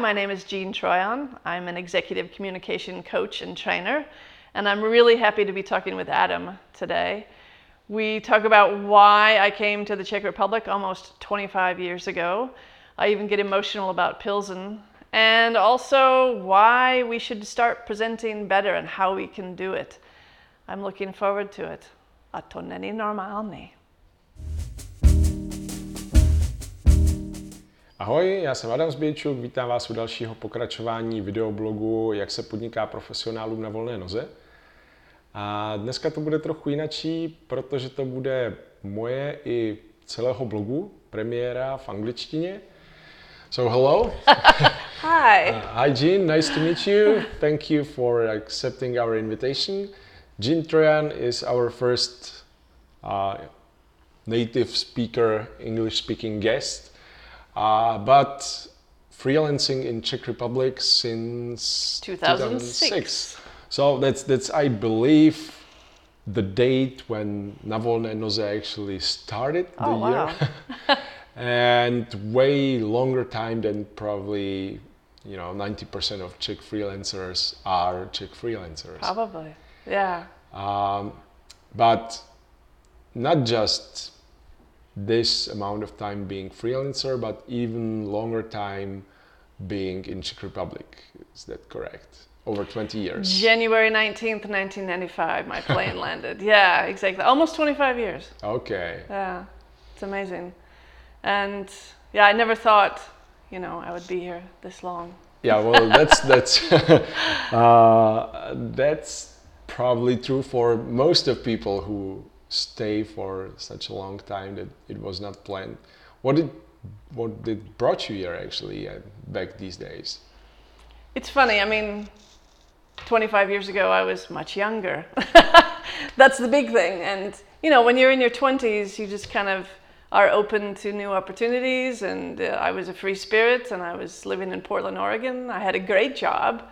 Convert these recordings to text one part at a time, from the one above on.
my name is Jean Trojan. I'm an executive communication coach and trainer, and I'm really happy to be talking with Adam today. We talk about why I came to the Czech Republic almost 25 years ago. I even get emotional about Pilsen, and also why we should start presenting better and how we can do it. I'm looking forward to it. A to není normální. Ahoj, já jsem Adam Zbějčuk, vítám vás u dalšího pokračování videoblogu Jak se podniká profesionálům na volné noze. A dneska to bude trochu jinačí, protože to bude moje i celého blogu, premiéra v angličtině. So hello. Hi. Uh, hi Jean, nice to meet you. Thank you for accepting our invitation. Jean Trojan is our first uh, native speaker, English speaking guest. Uh, but freelancing in Czech Republic since 2006. So that's that's I believe the date when Na volné noze actually started the Oh, wow. year. and way longer time than probably you know 90% of Czech freelancers are Czech freelancers. Probably. Yeah. Um, but not just this amount of time being freelancer, but even longer time being in Czech Republic. Is that correct? Over 20 years. January 19th, 1995, my plane landed. Yeah, exactly. Almost 25 years. Okay. Yeah. It's amazing. And yeah, I never thought, you know, I would be here this long. Yeah. Well, that's that's uh, that's probably true for most of people who stay for such a long time that it was not planned. What did what did brought you here actually uh, back these days? It's funny. I mean, 25 years ago, I was much younger. That's the big thing. And, you know, when you're in your 20s, you just kind of are open to new opportunities. And uh, I was a free spirit and I was living in Portland, Oregon. I had a great job.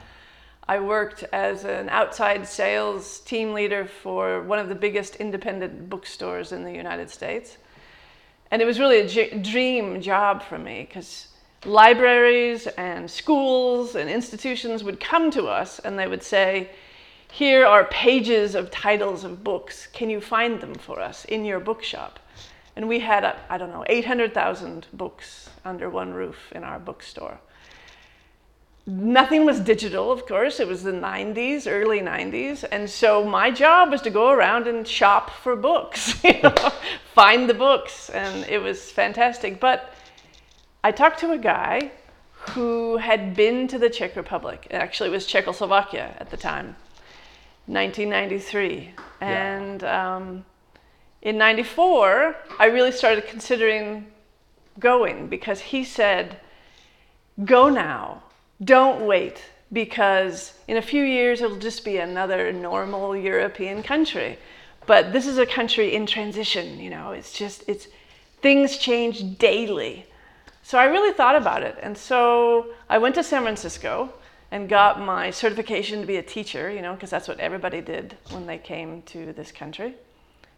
I worked as an outside sales team leader for one of the biggest independent bookstores in the United States. And it was really a j- dream job for me because libraries and schools and institutions would come to us and they would say, Here are pages of titles of books. Can you find them for us in your bookshop? And we had, I don't know, 800,000 books under one roof in our bookstore. Nothing was digital, of course. It was the 90s, early 90s. And so my job was to go around and shop for books, you know, find the books. And it was fantastic. But I talked to a guy who had been to the Czech Republic. Actually, it was Czechoslovakia at the time, 1993. And um, in 94, I really started considering going because he said, Go now, don't wait, because in a few years it'll just be another normal European country. But this is a country in transition, you know, it's just, it's, things change daily. So I really thought about it. And so I went to San Francisco and got my certification to be a teacher, you know, because that's what everybody did when they came to this country.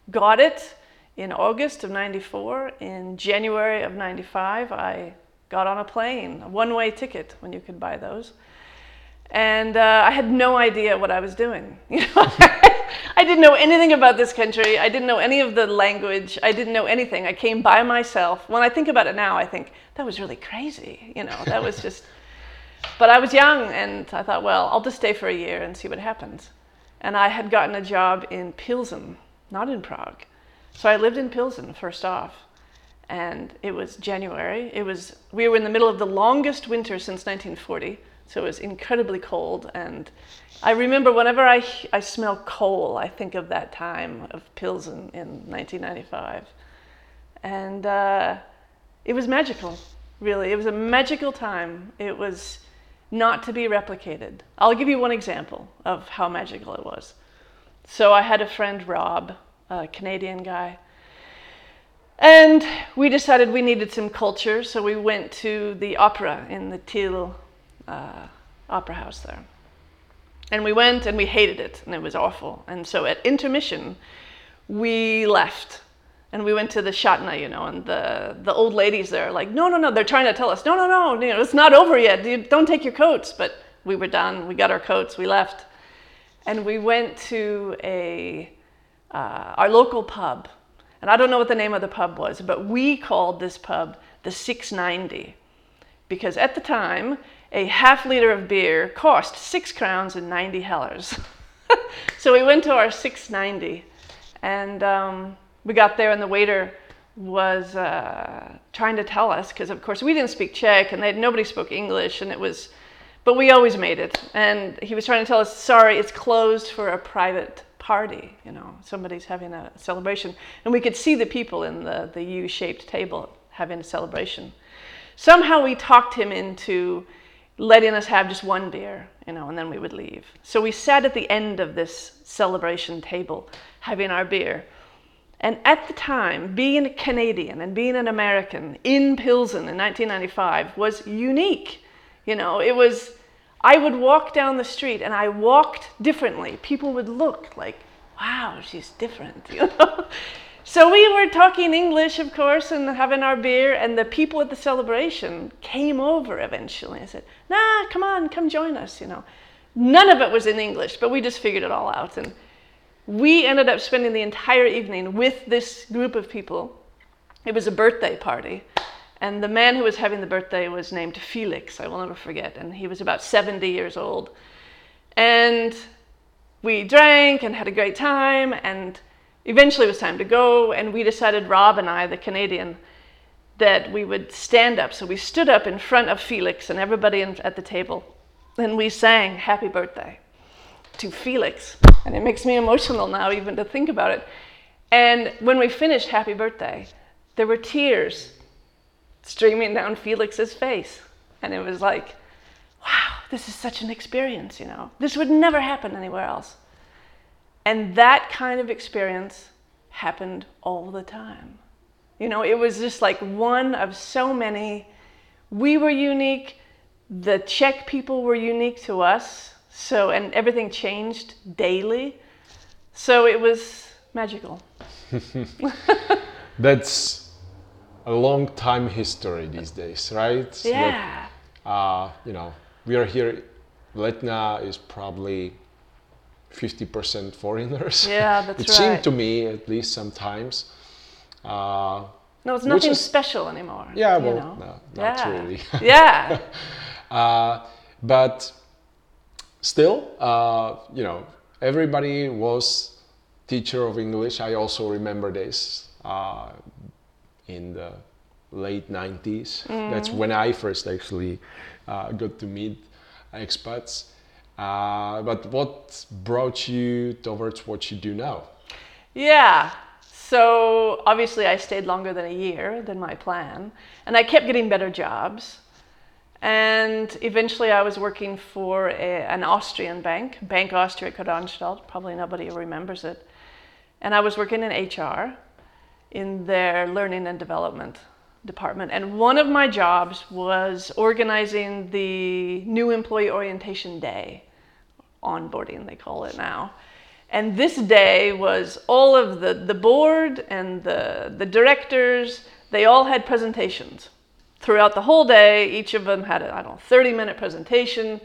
Got it in August of 94. In January of 95, I got on a plane, a one way ticket when you could buy those. And uh, I had no idea what I was doing. You know, I didn't know anything about this country. I didn't know any of the language. I didn't know anything. I came by myself. When I think about it now, I think that was really crazy. You know, that was just. But I was young, and I thought, well, I'll just stay for a year and see what happens. And I had gotten a job in Pilsen, not in Prague. So I lived in Pilsen first off and it was January. It was we were in the middle of the longest winter since 1940, so it was incredibly cold. And I remember whenever I I smell coal, I think of that time of Pilsen in 1995, and uh, it was magical. Really, it was a magical time. It was not to be replicated. I'll give you one example of how magical it was. So I had a friend, Rob, a Canadian guy. And we decided we needed some culture, so we went to the opera in the Tyl uh, Opera House there. And we went and we hated it, and it was awful. And so at intermission, we left And we went to the Shatna, you know, and the, the old ladies there are like, no, no, no, they're trying to tell us, no, no, no, you know, it's not over yet. You don't take your coats. But we were done. We got our coats. We left. And we went to a, uh, our local pub. And I don't know what the name of the pub was, but we called this pub the 690 because at the time, a half liter of beer cost six crowns and 90 hellers. so we went to our 690 and um, we got there and the waiter was uh, trying to tell us because of course we didn't speak czech and they, nobody spoke english and it was but we always made it and he was trying to tell us sorry it's closed for a private party you know somebody's having a celebration. And we could see the people in the, the u-shaped table having a celebration. Somehow we talked him into letting us have just one beer you know and then we would leave. So we sat at the end of this celebration table having our beer. And at the time, being a Canadian and being an American in Pilsen in 1995 was unique. You know, it was, I would walk down the street and I walked differently. People would look like, wow, she's different, you know. So we were talking English, of course, and having our beer, and the people at the celebration came over eventually and said, nah, come on, come join us, you know. None of it was in English, but we just figured it all out. And we ended up spending the entire evening with this group of people. It was a birthday party. And the man who was having the birthday was named Felix, I will never forget. And he was about 70 years old. And we drank and had a great time. And eventually it was time to go. And we decided, Rob and I, the Canadian, that we would stand up. So we stood up in front of Felix and everybody at the table. And we sang Happy Birthday to Felix. And it makes me emotional now, even to think about it. And when we finished Happy Birthday, there were tears streaming down Felix's face. And it was like, wow, this is such an experience, you know. This would never happen anywhere else. And that kind of experience happened all the time. You know, it was just like one of so many. We were unique, the Czech people were unique to us, so, and everything changed daily. So it was magical. That's a long time history these days, right? Yeah. Uh, you know, we are here. Letna is probably 50% foreigners. Yeah, that's it right. seemed to me, at least sometimes. Uh, no, it's nothing is, special anymore. Yeah, well, you know? no, not yeah. really. yeah. Uh, but still, uh, you know, everybody was teacher of English. I also remember this uh, in the late 90s. Mm. That's when I first actually uh, got to meet expats. Uh, but what brought you towards what you do now? Yeah. So obviously, I stayed longer than a year than my plan, and I kept getting better jobs. And eventually I was working for a, an Austrian bank, Bank Austria Creditanstalt, probably nobody remembers it. And I was working in HR in their learning and development department. And one of my jobs was organizing the new employee orientation day, onboarding they call it now. And this day was all of the, the board and the, the directors, they all had presentations throughout the whole day. Each of them had a, I don't know, 30 minute presentation.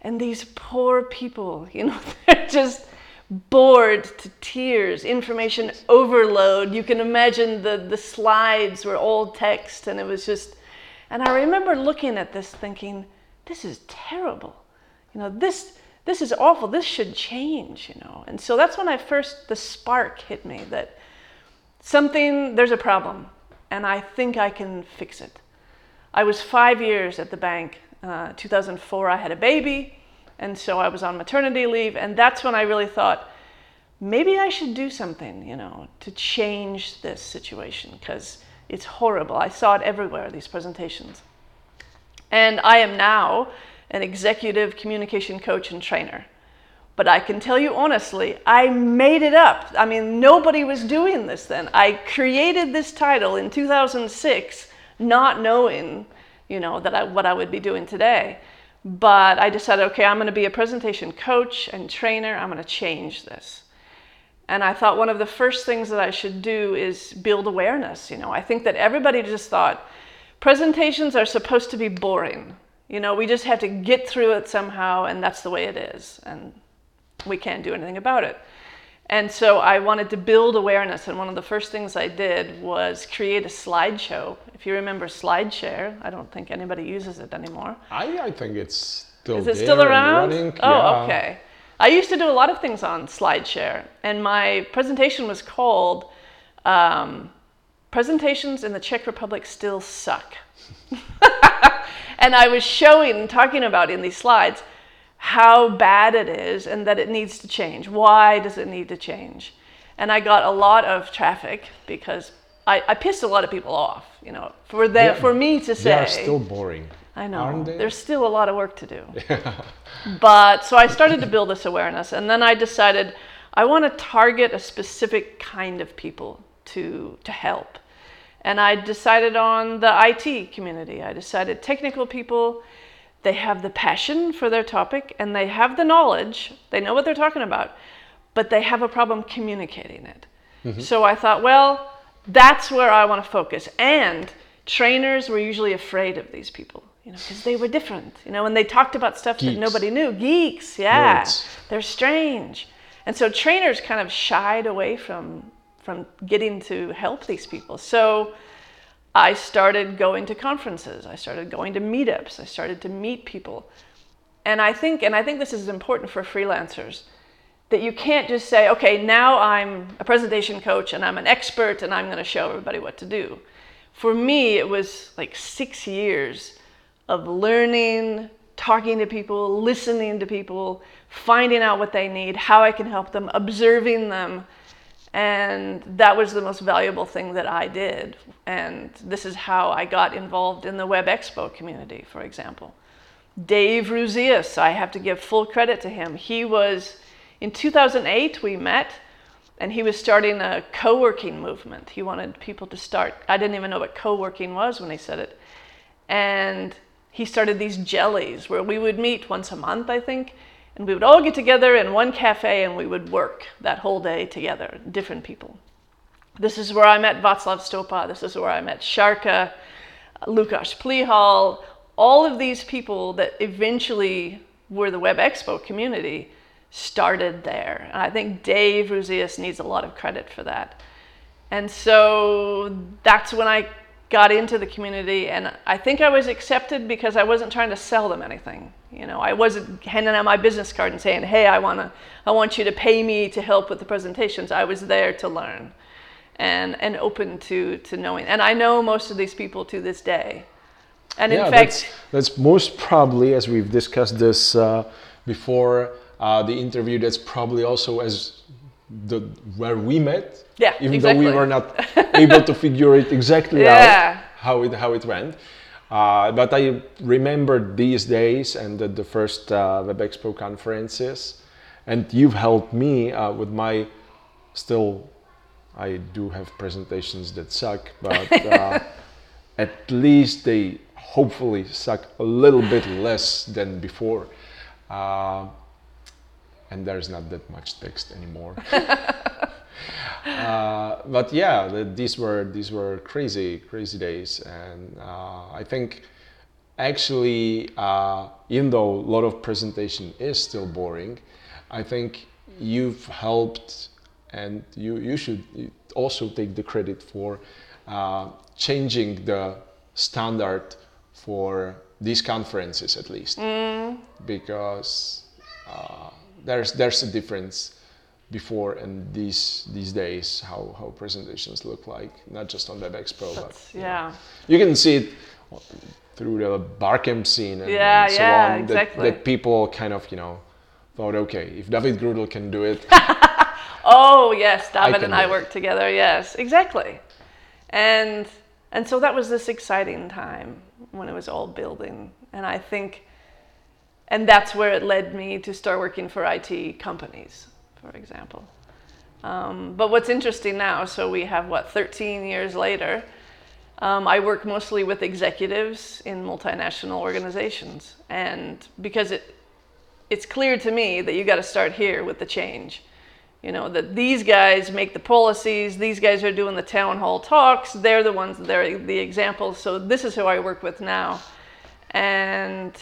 And these poor people, you know, they're just bored to tears, information overload. You can imagine the, the slides were all text, and it was just, and I remember looking at this thinking, this is terrible. You know, this, this is awful. This should change, you know. And so that's when I first, the spark hit me that something, there's a problem, and I think I can fix it. I was five years at the bank. Uh, 2004, I had a baby, and so I was on maternity leave, and that's when I really thought, maybe I should do something, you know, to change this situation because it's horrible. I saw it everywhere, these presentations. And I am now an executive communication coach and trainer. But I can tell you honestly, I made it up. I mean, nobody was doing this then. I created this title in 2006 not knowing, you know, that I, what I would be doing today. But I decided, okay, I'm going to be a presentation coach and trainer. I'm going to change this. And I thought one of the first things that I should do is build awareness. You know, I think that everybody just thought presentations are supposed to be boring. You know, we just have to get through it somehow, and that's the way it is. And we can't do anything about it. And so I wanted to build awareness, and one of the first things I did was create a slideshow. If you remember SlideShare, I don't think anybody uses it anymore. I, I think it's still Is it still around? running. Oh, yeah. okay. I used to do a lot of things on SlideShare, and my presentation was called um, Presentations in the Czech Republic Still Suck. and I was showing, and talking about in these slides, how bad it is and that it needs to change. Why does it need to change? And I got a lot of traffic because I, I pissed a lot of people off, you know, for them, Yeah, for me to say. They are still boring. I know. There's still a lot of work to do. but so I started to build this awareness, and then I decided I want to target a specific kind of people to to help. And I decided on the IT community. I decided technical people, they have the passion for their topic and they have the knowledge, they know what they're talking about, but they have a problem communicating it. Mm-hmm. So I thought, well, that's where I want to focus. And trainers were usually afraid of these people, you know, because they were different. You know, when they talked about stuff Geeks. that nobody knew, geeks, yeah, Nerds. they're strange. And so trainers kind of shied away from from getting to help these people. So I started going to conferences. I started going to meetups. I started to meet people. And I think and I think this is important for freelancers that you can't just say, okay, now I'm a presentation coach and I'm an expert and I'm going to show everybody what to do. For me, it was like 6 years of learning, talking to people, listening to people, finding out what they need, how I can help them, observing them. And that was the most valuable thing that I did. And this is how I got involved in the Web Expo community, for example. Dave Ruzius, I have to give full credit to him. He was, in 2008, we met, and he was starting a co working movement. He wanted people to start, I didn't even know what co working was when he said it. And he started these jellies where we would meet once a month, I think, and we would all get together in one cafe and we would work that whole day together, different people. This is where I met Václav Stopa. This is where I met Sharka, Lukáš Plihal, all of these people that eventually were the Web Expo community started there. And I think Dave Ruzius needs a lot of credit for that. And so that's when I got into the community and I think I was accepted because I wasn't trying to sell them anything. You know, I wasn't handing out my business card and saying, "Hey, I want to I want you to pay me to help with the presentations." I was there to learn and and open to to knowing. And I know most of these people to this day. And in fact, that's, that's most probably, as we've discussed this uh, before uh, the interview, that's probably also as the where we met. Yeah, even though we were not able to figure it exactly Yeah. out how it how it went. Uh, but I remember these days and the, the first uh, Web Expo conferences, and you've helped me uh, with my still. I do have presentations that suck, but uh, at least they hopefully suck a little bit less than before. Uh, and there's not that much text anymore. uh, but yeah, the, these were these were crazy crazy days, and uh, I think actually, uh, even though a lot of presentation is still boring, I think you've helped, and you you should also take the credit for uh, changing the standard for these conferences at least, because uh, there's there's a difference before and these these days how how presentations look like not just on web expo but you know, yeah. you can see it through the barcamp scene and, Yeah, and so yeah, on exactly. that, that people kind of you know thought okay if david grudl can do it Oh yes, David can and I worked together. Yes, exactly. And and so that was this exciting time when it was all building. And I think and that's where it led me to start working for IT companies, for example. Um, but what's interesting now, so we have what 13 years later. Um, I work mostly with executives in multinational organizations, and because it it's clear to me that you got to start here with the change You know, that these guys make the policies, these guys are doing the town hall talks, they're the ones, they're the examples. So this is who I work with now. And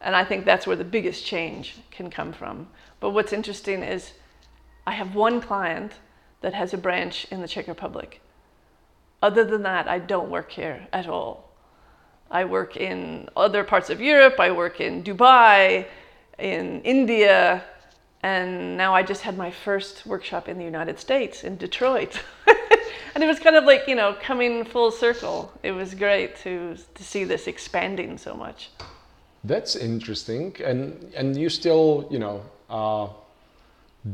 and I think that's where the biggest change can come from. But what's interesting is I have one client that has a branch in the Czech Republic. Other than that, I don't work here at all. I work in other parts of Europe, I work in Dubai, in India, and now I just had my first workshop in the United States, in Detroit. and it was kind of like, you know, coming full circle. It was great to, to see this expanding so much. That's interesting. And, and you still, you know, uh,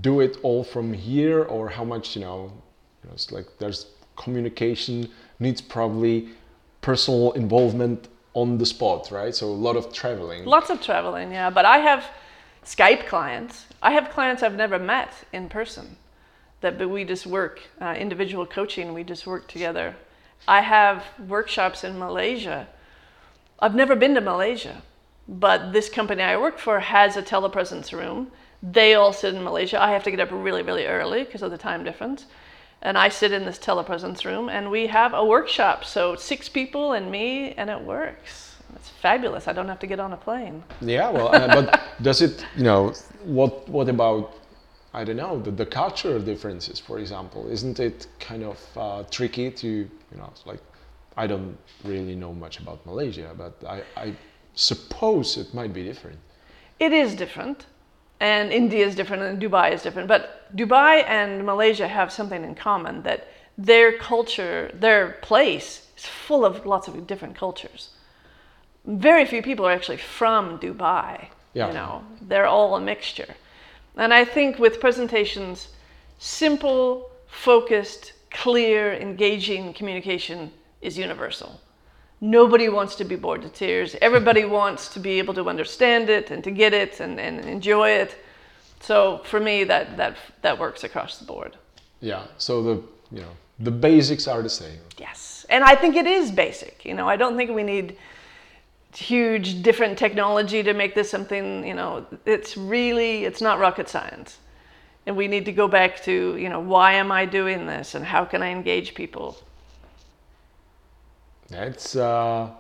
do it all from here or how much, you know, you know, it's like there's communication needs probably personal involvement on the spot, right? So a lot of traveling. Lots of traveling, yeah. But I have Skype clients. I have clients I've never met in person. That but we just work uh, individual coaching. We just work together. I have workshops in Malaysia. I've never been to Malaysia, but this company I work for has a telepresence room. They all sit in Malaysia. I have to get up really, really early because of the time difference and I sit in this telepresence room and we have a workshop. So six people and me, and it works. It's fabulous. I don't have to get on a plane. Yeah, well, uh, but does it, you know, what what about, I don't know, the, the cultural differences, for example? Isn't it kind of uh, tricky to, you know, like, I don't really know much about Malaysia, but I, I suppose it might be different. It is different and India is different and Dubai is different. But Dubai and Malaysia have something in common that their culture, their place is full of lots of different cultures. Very few people are actually from Dubai. Yeah. You know, they're all a mixture. And I think with presentations, simple, focused, clear, engaging communication is universal. Nobody wants to be bored to tears. Everybody wants to be able to understand it and to get it and, and enjoy it. So for me, that, that, that works across the board. Yeah. So the, you know, the basics are the same. Yes. And I think it is basic. You know, I don't think we need huge different technology to make this something, you know, it's really, it's not rocket science. And we need to go back to, you know, why am I doing this and how can I engage people? It's uh,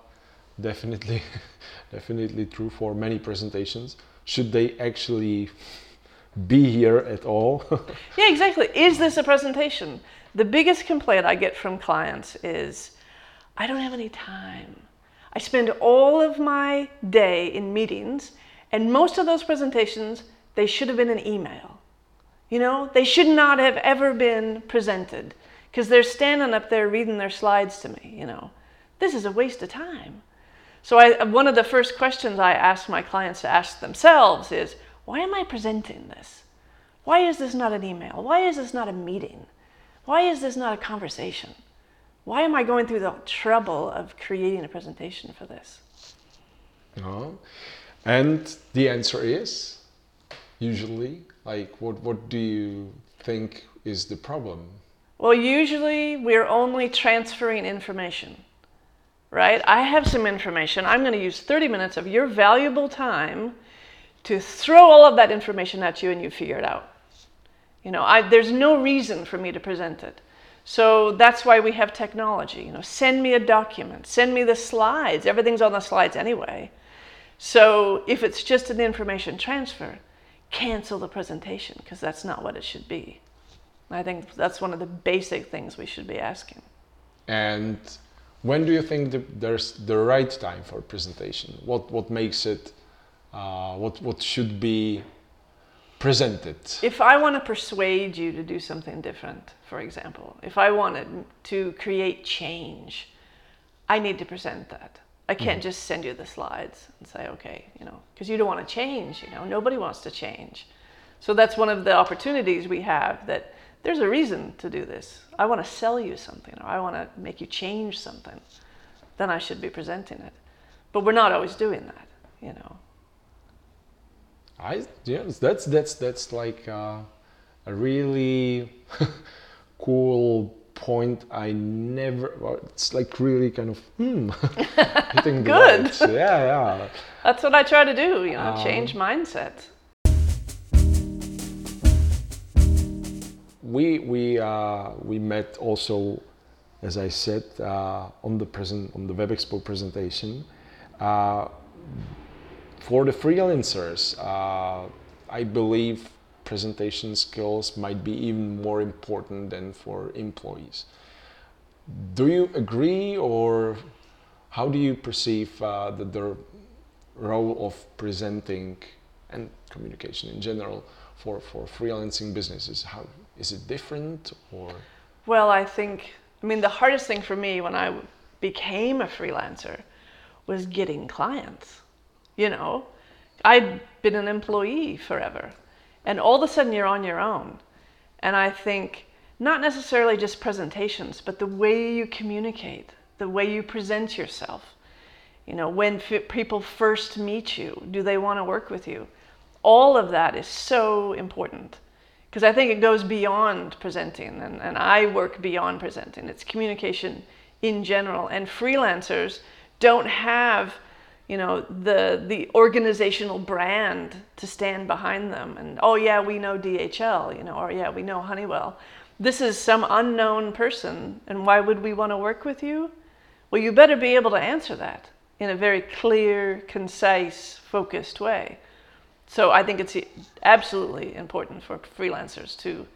definitely, definitely true for many presentations. Should they actually be here at all? yeah, exactly. Is this a presentation? The biggest complaint I get from clients is, I don't have any time. I spend all of my day in meetings, and most of those presentations, they should have been an email. You know, they should not have ever been presented because they're standing up there reading their slides to me, you know this is a waste of time. So I, one of the first questions I ask my clients to ask themselves is, why am I presenting this? Why is this not an email? Why is this not a meeting? Why is this not a conversation? Why am I going through the trouble of creating a presentation for this? Oh. And the answer is usually like what what do you think is the problem? Well, usually we're only transferring information right? I have some information. I'm going to use 30 minutes of your valuable time to throw all of that information at you and you figure it out. You know, I, there's no reason for me to present it. So that's why we have technology. You know, send me a document, send me the slides. Everything's on the slides anyway. So if it's just an information transfer, cancel the presentation because that's not what it should be. I think that's one of the basic things we should be asking. And when do you think the, there's the right time for presentation? What what makes it? Uh, what what should be presented? If I want to persuade you to do something different, for example, if I wanted to create change, I need to present that. I can't mm. just send you the slides and say, okay, you know, because you don't want to change. You know, nobody wants to change. So that's one of the opportunities we have that there's a reason to do this. I want to sell you something or I want to make you change something. Then I should be presenting it. But we're not always doing that, you know. I yes, that's that's that's like uh, a really cool point. I never. Well, it's like really kind of hmm, hitting the Good. Yeah, yeah. That's what I try to do. You know, um, change mindset. We we uh, we met also, as I said, uh, on the present on the Web Expo presentation. Uh, for the freelancers, uh, I believe presentation skills might be even more important than for employees. Do you agree, or how do you perceive uh, the, the role of presenting and communication in general for, for freelancing businesses? How is it different, or? Well, I think I mean the hardest thing for me when I became a freelancer was getting clients. You know, I'd been an employee forever, and all of a sudden you're on your own. And I think not necessarily just presentations, but the way you communicate, the way you present yourself. You know, when people first meet you, do they want to work with you? All of that is so important because I think it goes beyond presenting, and, and I work beyond presenting. It's communication in general, and freelancers don't have you know the the organizational brand to stand behind them and oh yeah we know DHL you know or yeah we know Honeywell. This is some unknown person and why would we want to work with you? Well you better be able to answer that in a very clear concise focused way so I think it's absolutely important for freelancers to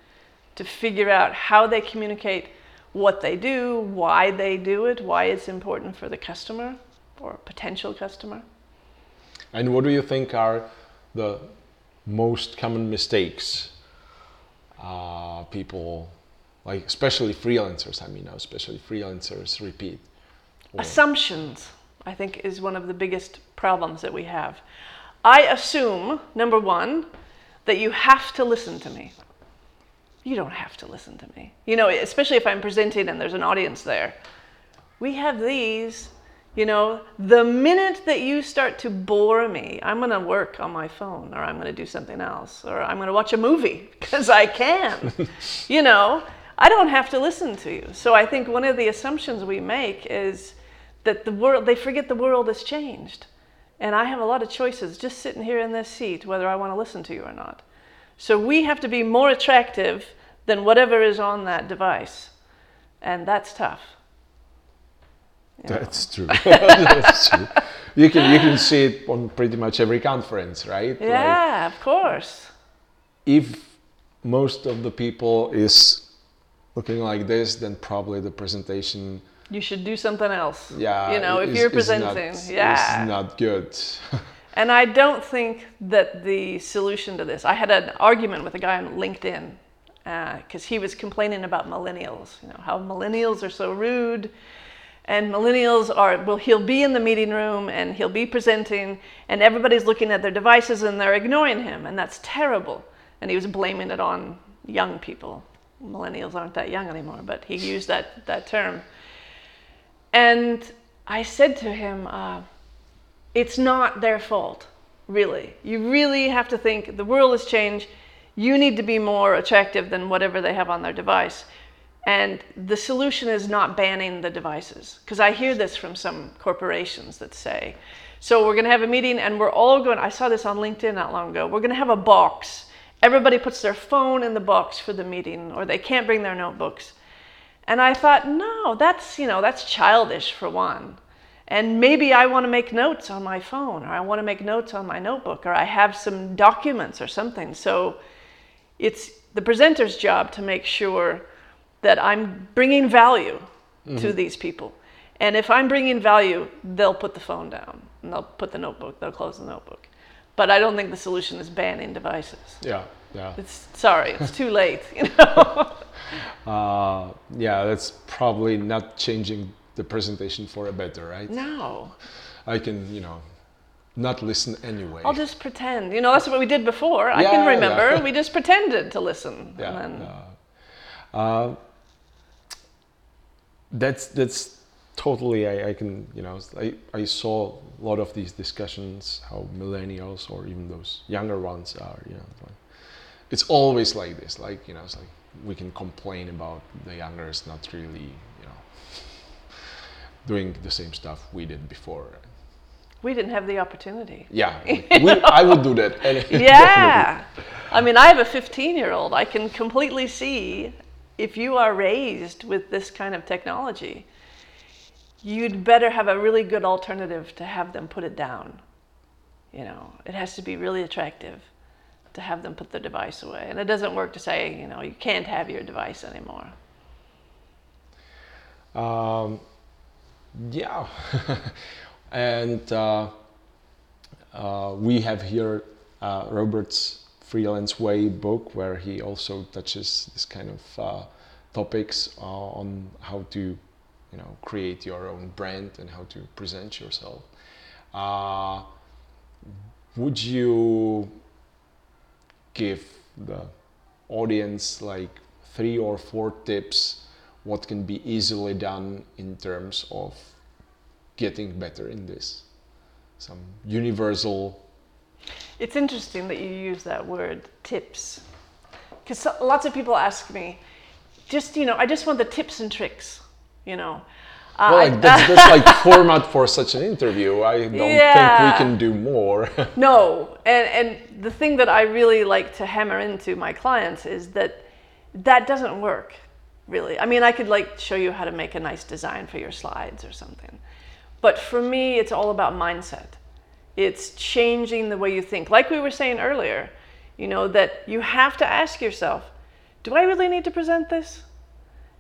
to figure out how they communicate what they do why they do it why it's important for the customer or potential customer. And what do you think are the most common mistakes uh, people, like especially freelancers, I mean, especially freelancers repeat? Or... Assumptions, I think, is one of the biggest problems that we have. I assume, number one, that you have to listen to me. You don't have to listen to me. You know, especially if I'm presenting and there's an audience there. We have these you know, the minute that you start to bore me, I'm going to work on my phone or I'm going to do something else or I'm going to watch a movie because I can. you know, I don't have to listen to you. So I think one of the assumptions we make is that the world, they forget the world has changed. And I have a lot of choices just sitting here in this seat whether I want to listen to you or not. So we have to be more attractive than whatever is on that device. And that's tough. That's true. That's true. You can you can see it on pretty much every conference, right? Yeah, like, of course. If most of the people is looking like this, then probably the presentation. You should do something else. Yeah. You know, if you're presenting, not, yeah, it's not good. and I don't think that the solution to this. I had an argument with a guy on LinkedIn because uh, he was complaining about millennials. You know how millennials are so rude and millennials are well he'll be in the meeting room and he'll be presenting and everybody's looking at their devices and they're ignoring him and that's terrible and he was blaming it on young people millennials aren't that young anymore but he used that that term and i said to him uh, it's not their fault really you really have to think the world has changed you need to be more attractive than whatever they have on their device and the solution is not banning the devices. Because I hear this from some corporations that say, so we're going to have a meeting and we're all going, I saw this on LinkedIn not long ago, we're going to have a box. Everybody puts their phone in the box for the meeting or they can't bring their notebooks. And I thought, no, that's, you know, that's childish for one. And maybe I want to make notes on my phone or I want to make notes on my notebook or I have some documents or something. So it's the presenter's job to make sure that I'm bringing value mm-hmm. to these people. And if I'm bringing value, they'll put the phone down and they'll put the notebook, they'll close the notebook. But I don't think the solution is banning devices. Yeah, yeah. It's sorry, it's too late, you know. uh, yeah, that's probably not changing the presentation for a better, right? No. I can, you know, not listen anyway. I'll just pretend. You know, that's what we did before. I can remember. Yeah. we just pretended to listen. Yeah. Then... yeah. Uh, that's that's totally I, I can you know I, I saw a lot of these discussions how millennials or even those younger ones are you know like, it's always like this like you know it's like we can complain about the younger. youngers not really you know doing the same stuff we did before We didn't have the opportunity. Yeah, like, we, I would do that. Yeah. I mean, I have a 15 year old. I can completely see if you are raised with this kind of technology, you'd better have a really good alternative to have them put it down. You know, it has to be really attractive to have them put the device away. And it doesn't work to say, you know, you can't have your device anymore. Um, yeah, and uh, uh, we have here uh, Robert's Freelance Way book, where he also touches this kind of uh, topics uh, on how to, you know, create your own brand and how to present yourself. Uh, would you give the audience like three or four tips what can be easily done in terms of getting better in this some universal It's interesting that you use that word tips. Because lots of people ask me, just, you know, I just want the tips and tricks, you know. Uh, well like that's, that's like format for such an interview i don't think we can do more No, and and the thing that I really like to hammer into my clients is that that doesn't work, really. I mean, I could like show you how to make a nice design for your slides or something, but for me, it's all about mindset. It's changing the way you think. Like we were saying earlier, you know, that you have to ask yourself, do I really need to present this?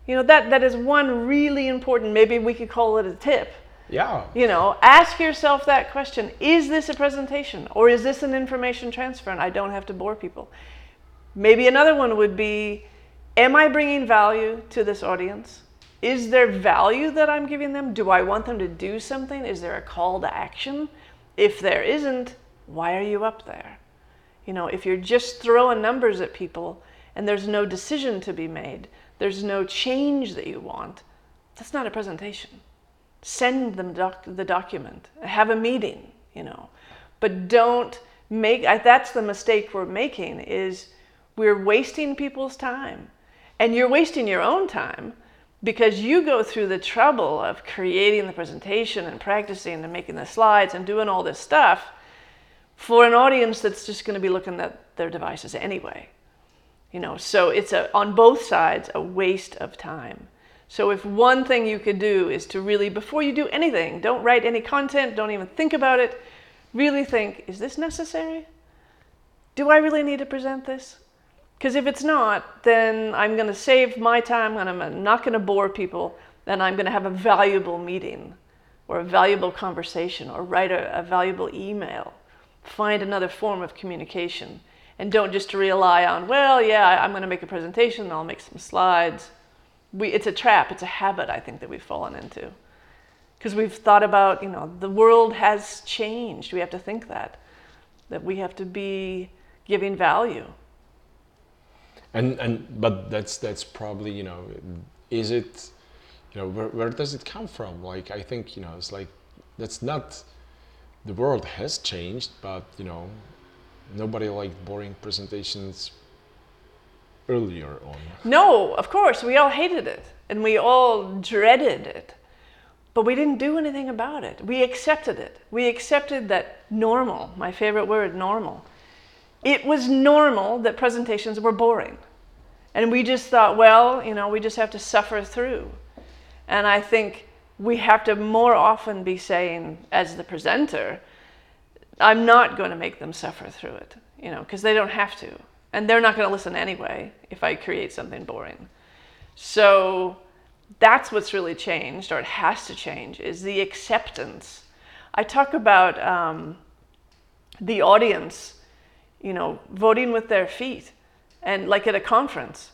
You know, that that is one really important. Maybe we could call it a tip yeah you know, ask yourself that question Is this a presentation or is this an information transfer and I don't have to bore people? Maybe another one would be Am I bringing value to this audience? Is there value that I'm giving them? Do I want them to do something? Is there a call to action? If there isn't, why are you up there? You know, if you're just throwing numbers at people and there's no decision to be made, there's no change that you want, that's not a presentation. Send them doc- the document. Have a meeting you know. But don't make I, that's the mistake we're making is we're wasting people's time. And you're wasting your own time because you go through the trouble of creating the presentation and practicing and making the slides and doing all this stuff for an audience that's just going to be looking at their devices anyway you know so it's a on both sides a waste of time. So if one thing you could do is to really before you do anything don't write any content don't even think about it really think is this necessary? Do i really need to present this? Because if it's not then i'm going to save my time and i'm not going to bore people then i'm going to have a valuable meeting or a valuable conversation or write a, a valuable email. Find another form of communication and don't just rely on well yeah i'm going to make a presentation i'll make some slides. We, it's a trap it's a habit i think that we've fallen into. Because we've thought about you know the world has changed we have to think that that we have to be giving value. And and but that's that's probably you know is it you know where, where does it come from? Like i think you know it's like that's not the world has changed but you know nobody liked boring presentations earlier on. No of course we all hated it and we all dreaded it. But we didn't do anything about it. We accepted it. We accepted that normal my favorite word normal. It was normal that presentations were boring. And we just thought well you know we just have to suffer through. And i think we have to more often be saying as the presenter i'm not going to make them suffer through it you know because they don't have to and they're not going to listen anyway if i create something boring so that's what's really changed or it has to change is the acceptance i talk about um, the audience you know, voting with their feet and like at a conference.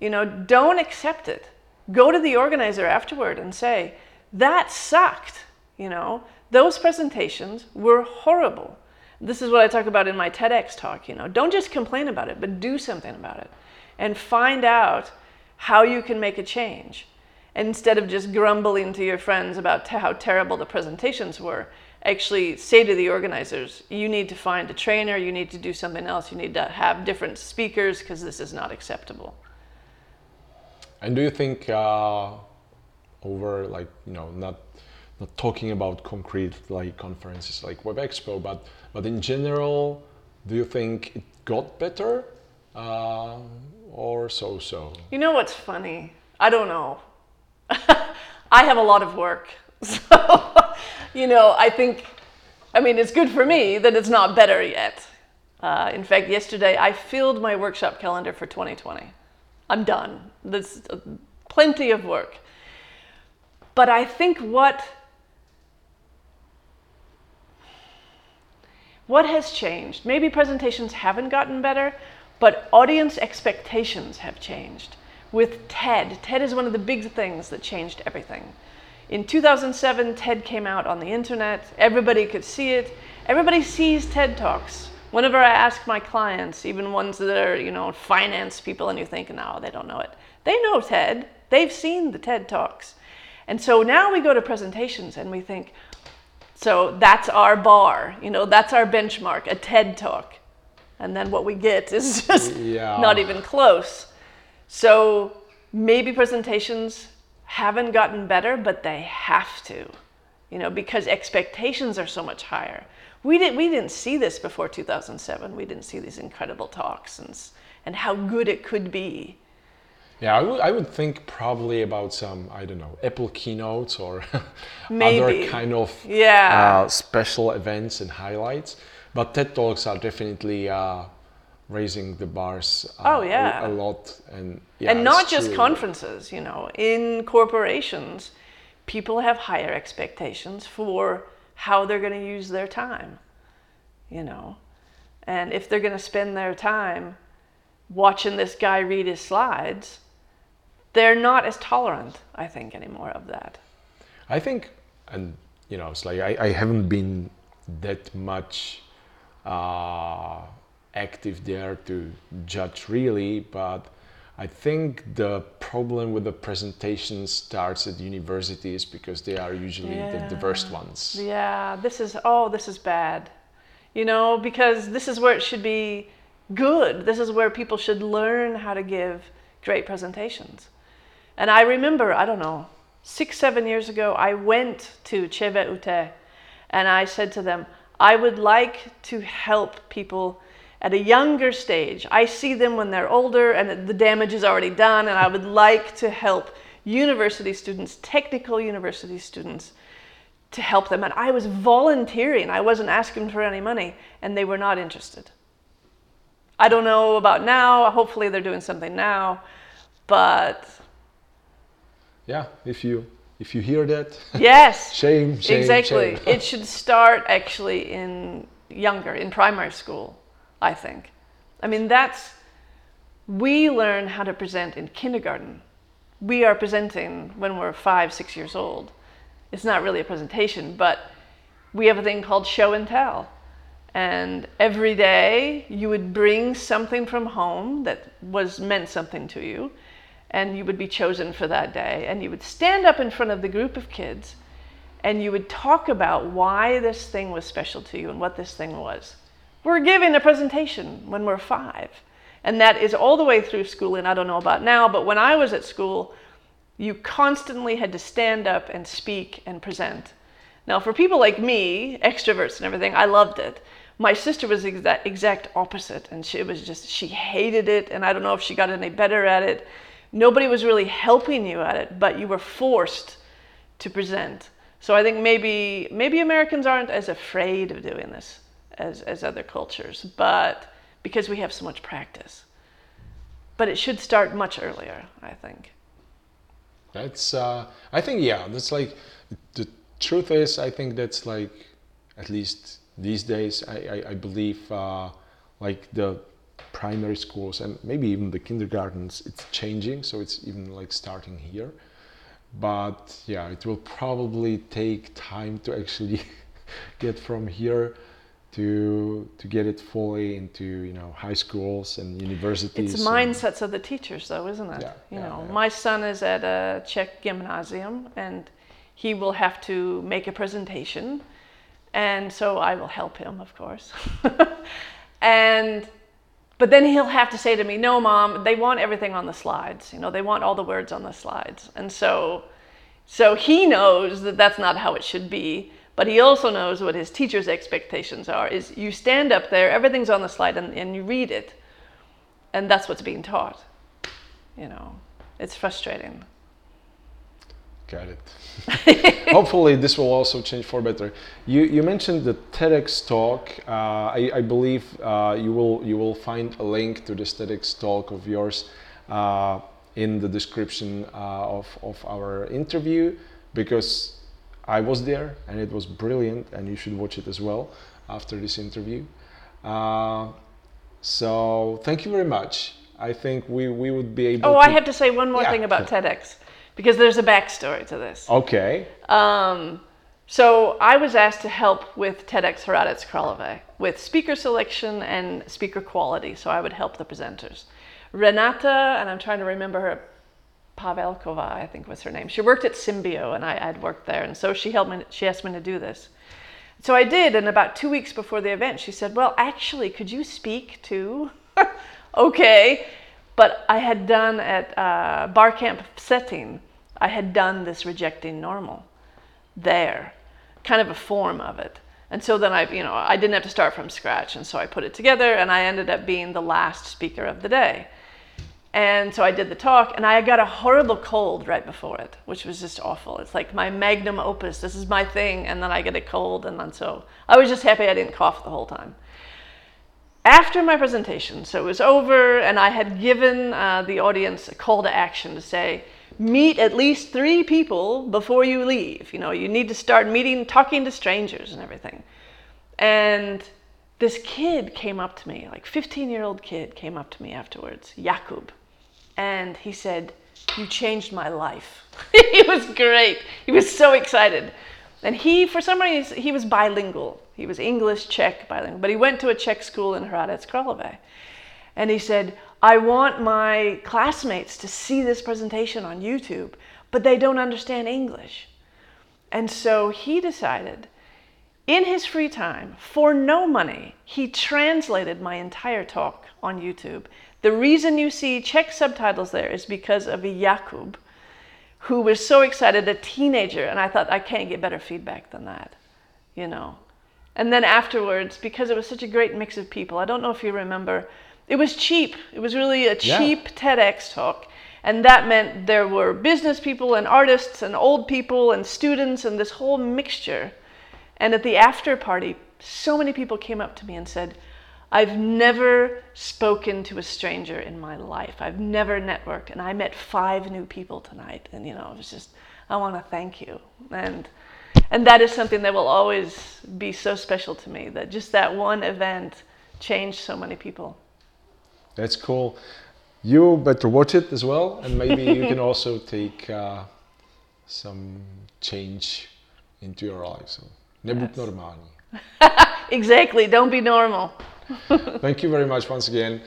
You know, don't accept it. Go to the organizer afterward and say, that sucked. You know, those presentations were horrible. This is what I talk about in my TEDx talk. You know, don't just complain about it, but do something about it and find out how you can make a change. Instead of just grumbling to your friends about how terrible the presentations were, actually say to the organizers, you need to find a trainer, you need to do something else, you need to have different speakers because this is not acceptable. And do you think uh, over like you know not not talking about concrete like conferences like Web Expo, but but in general, do you think it got better uh, or so so? You know what's funny? I don't know. I have a lot of work. So, you know, I think, I mean, it's good for me that it's not better yet. Uh, in fact, yesterday I filled my workshop calendar for 2020. I'm done. There's uh, plenty of work. But I think what what has changed? Maybe presentations haven't gotten better, but audience expectations have changed. With TED, TED is one of the big things that changed everything. In 2007, TED came out on the internet. Everybody could see it. Everybody sees TED Talks. Whenever I ask my clients, even ones that are, you know, finance people, and you think, no, they don't know it. They know TED. They've seen the TED Talks. And so now we go to presentations and we think, so that's our bar, you know, that's our benchmark, a TED Talk. And then what we get is just Yeah. not even close. So maybe presentations haven't gotten better, but they have to, you know, because expectations are so much higher. We didn't we didn't see this before 2007. We didn't see these incredible talks and and how good it could be. Yeah, I would, I would think probably about some, I don't know, Apple keynotes or other kind of Yeah. uh, special events and highlights. But TED Talks are definitely uh, raising the bars uh, Oh, a- yeah. a, lot. And, yeah, and not just true. conferences, you know, in corporations, people have higher expectations for how they're going to use their time, you know. And if they're going to spend their time watching this guy read his slides, they're not as tolerant, I think, anymore of that. I think, and you know, it's like I, I haven't been that much uh, active there to judge really, but I think the problem with the presentation starts at universities because they are usually the, the worst ones. Yeah, this is, oh, this is bad. You know, because this is where it should be good. This is where people should learn how to give great presentations. And I remember, I don't know, six, seven years ago, I went to ČVUT and I said to them, I would like to help people at a younger stage. I see them when they're older and the damage is already done, and I would like to help university students, technical university students, to help them. And I was volunteering, I wasn't asking for any money, and they were not interested. I don't know about now, hopefully they're doing something now, but Yeah, if you if you hear that, yes. shame, shame, exactly. shame. it should start actually in younger, in primary school, I think. I mean, that's, we learn how to present in kindergarten. We are presenting when we're five, six years old. It's not really a presentation, but we have a thing called show and tell. And every day you would bring something from home that was meant something to you, and you would be chosen for that day. And you would stand up in front of the group of kids and you would talk about why this thing was special to you and what this thing was. We're giving a presentation when we're five. And that is all the way through school, and I don't know about now, but when I was at school, you constantly had to stand up and speak and present. Now, for people like me, extroverts and everything, I loved it. My sister was the exact, exact opposite, and she was just, she hated it, and I don't know if she got any better at it. Nobody was really helping you at it, but you were forced to present. So I think maybe maybe Americans aren't as afraid of doing this as, as other cultures, but because we have so much practice. But it should start much earlier, I think. That's uh, I think yeah, that's like the truth is I think that's like at least these days I, I, I believe uh, like the primary schools and maybe even the kindergartens it's changing so it's even like starting here but yeah it will probably take time to actually get from here to to get it fully into you know high schools and universities It's mindsets of the teachers, though, isn't it? Yeah, you yeah, know, yeah. my son is at a Czech gymnasium, and he will have to make a presentation, and so I will help him, of course. and but then he'll have to say to me, "No, mom, they want everything on the slides. You know, they want all the words on the slides." And so So he knows that that's not how it should be, but he also knows what his teacher's expectations are. Is you stand up there, everything's on the slide, and, and you read it, and that's what's being taught. You know, it's frustrating. Got it. Hopefully, this will also change for better. You, you mentioned the TEDx talk. Uh, I, I believe uh, you will you will find a link to this TEDx talk of yours uh, in the description uh, of of our interview because I was there and it was brilliant, and you should watch it as well after this interview. Uh, so thank you very much. I think we, we would be able. Oh, to... I have to say one more Yeah. thing about TEDx because there's a backstory to this. Okay. Um, so I was asked to help with TEDx Hradec Králové with speaker selection and speaker quality. So I would help the presenters. Renata, and I'm trying to remember her, Pavelkova, I think was her name. She worked at Symbio, and I, I'd worked there, and so she helped me. She asked me to do this. So I did, and about two weeks before the event, she said, "Well, actually, could you speak to?" okay, but I had done at uh, bar camp setting. I had done this rejecting normal there, kind of a form of it. And so then I, you know, I didn't have to start from scratch, and so I put it together, and I ended up being the last speaker of the day. And so I did the talk, and I got a horrible cold right before it, which was just awful. It's like my magnum opus. This is my thing, and then I get a cold, and then so I was just happy I didn't cough the whole time. After my presentation, so it was over, and I had given uh, the audience a call to action to say, meet at least three people before you leave. You know, you need to start meeting, talking to strangers and everything. And this kid came up to me, like 15 year old kid came up to me afterwards, Jakub, and he said, You changed my life. it was great. He was so excited. And he, for some reason, he was bilingual. He was English, Czech, bilingual. But he went to a Czech school in Hradec Králové. And he said, I want my classmates to see this presentation on YouTube, but they don't understand English. And so he decided, in his free time, for no money, he translated my entire talk on YouTube. The reason you see Czech subtitles there is because of Jakub, who was so excited, a teenager, and I thought, I can't get better feedback than that, you know. And then afterwards, because it was such a great mix of people, I don't know if you remember, it was cheap. It was really a Yeah. cheap TEDx talk. And that meant there were business people and artists and old people and students and this whole mixture. And at the after party, so many people came up to me and said, I've never spoken to a stranger in my life. I've never networked. And I met five new people tonight. And, you know, it was just, I want to thank you. And, and that is something that will always be so special to me that just that one event changed so many people. That's cool. You better watch it as well, and maybe you can also take uh, some change into your life. So, nebuď Yes. normální. Exactly. Don't be normal. Thank you very much once again.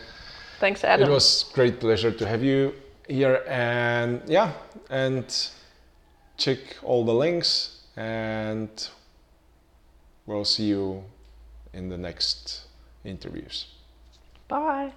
Thanks, Adam. It was great pleasure to have you here, and yeah, and check all the links, and we'll see you in the next interviews. Bye.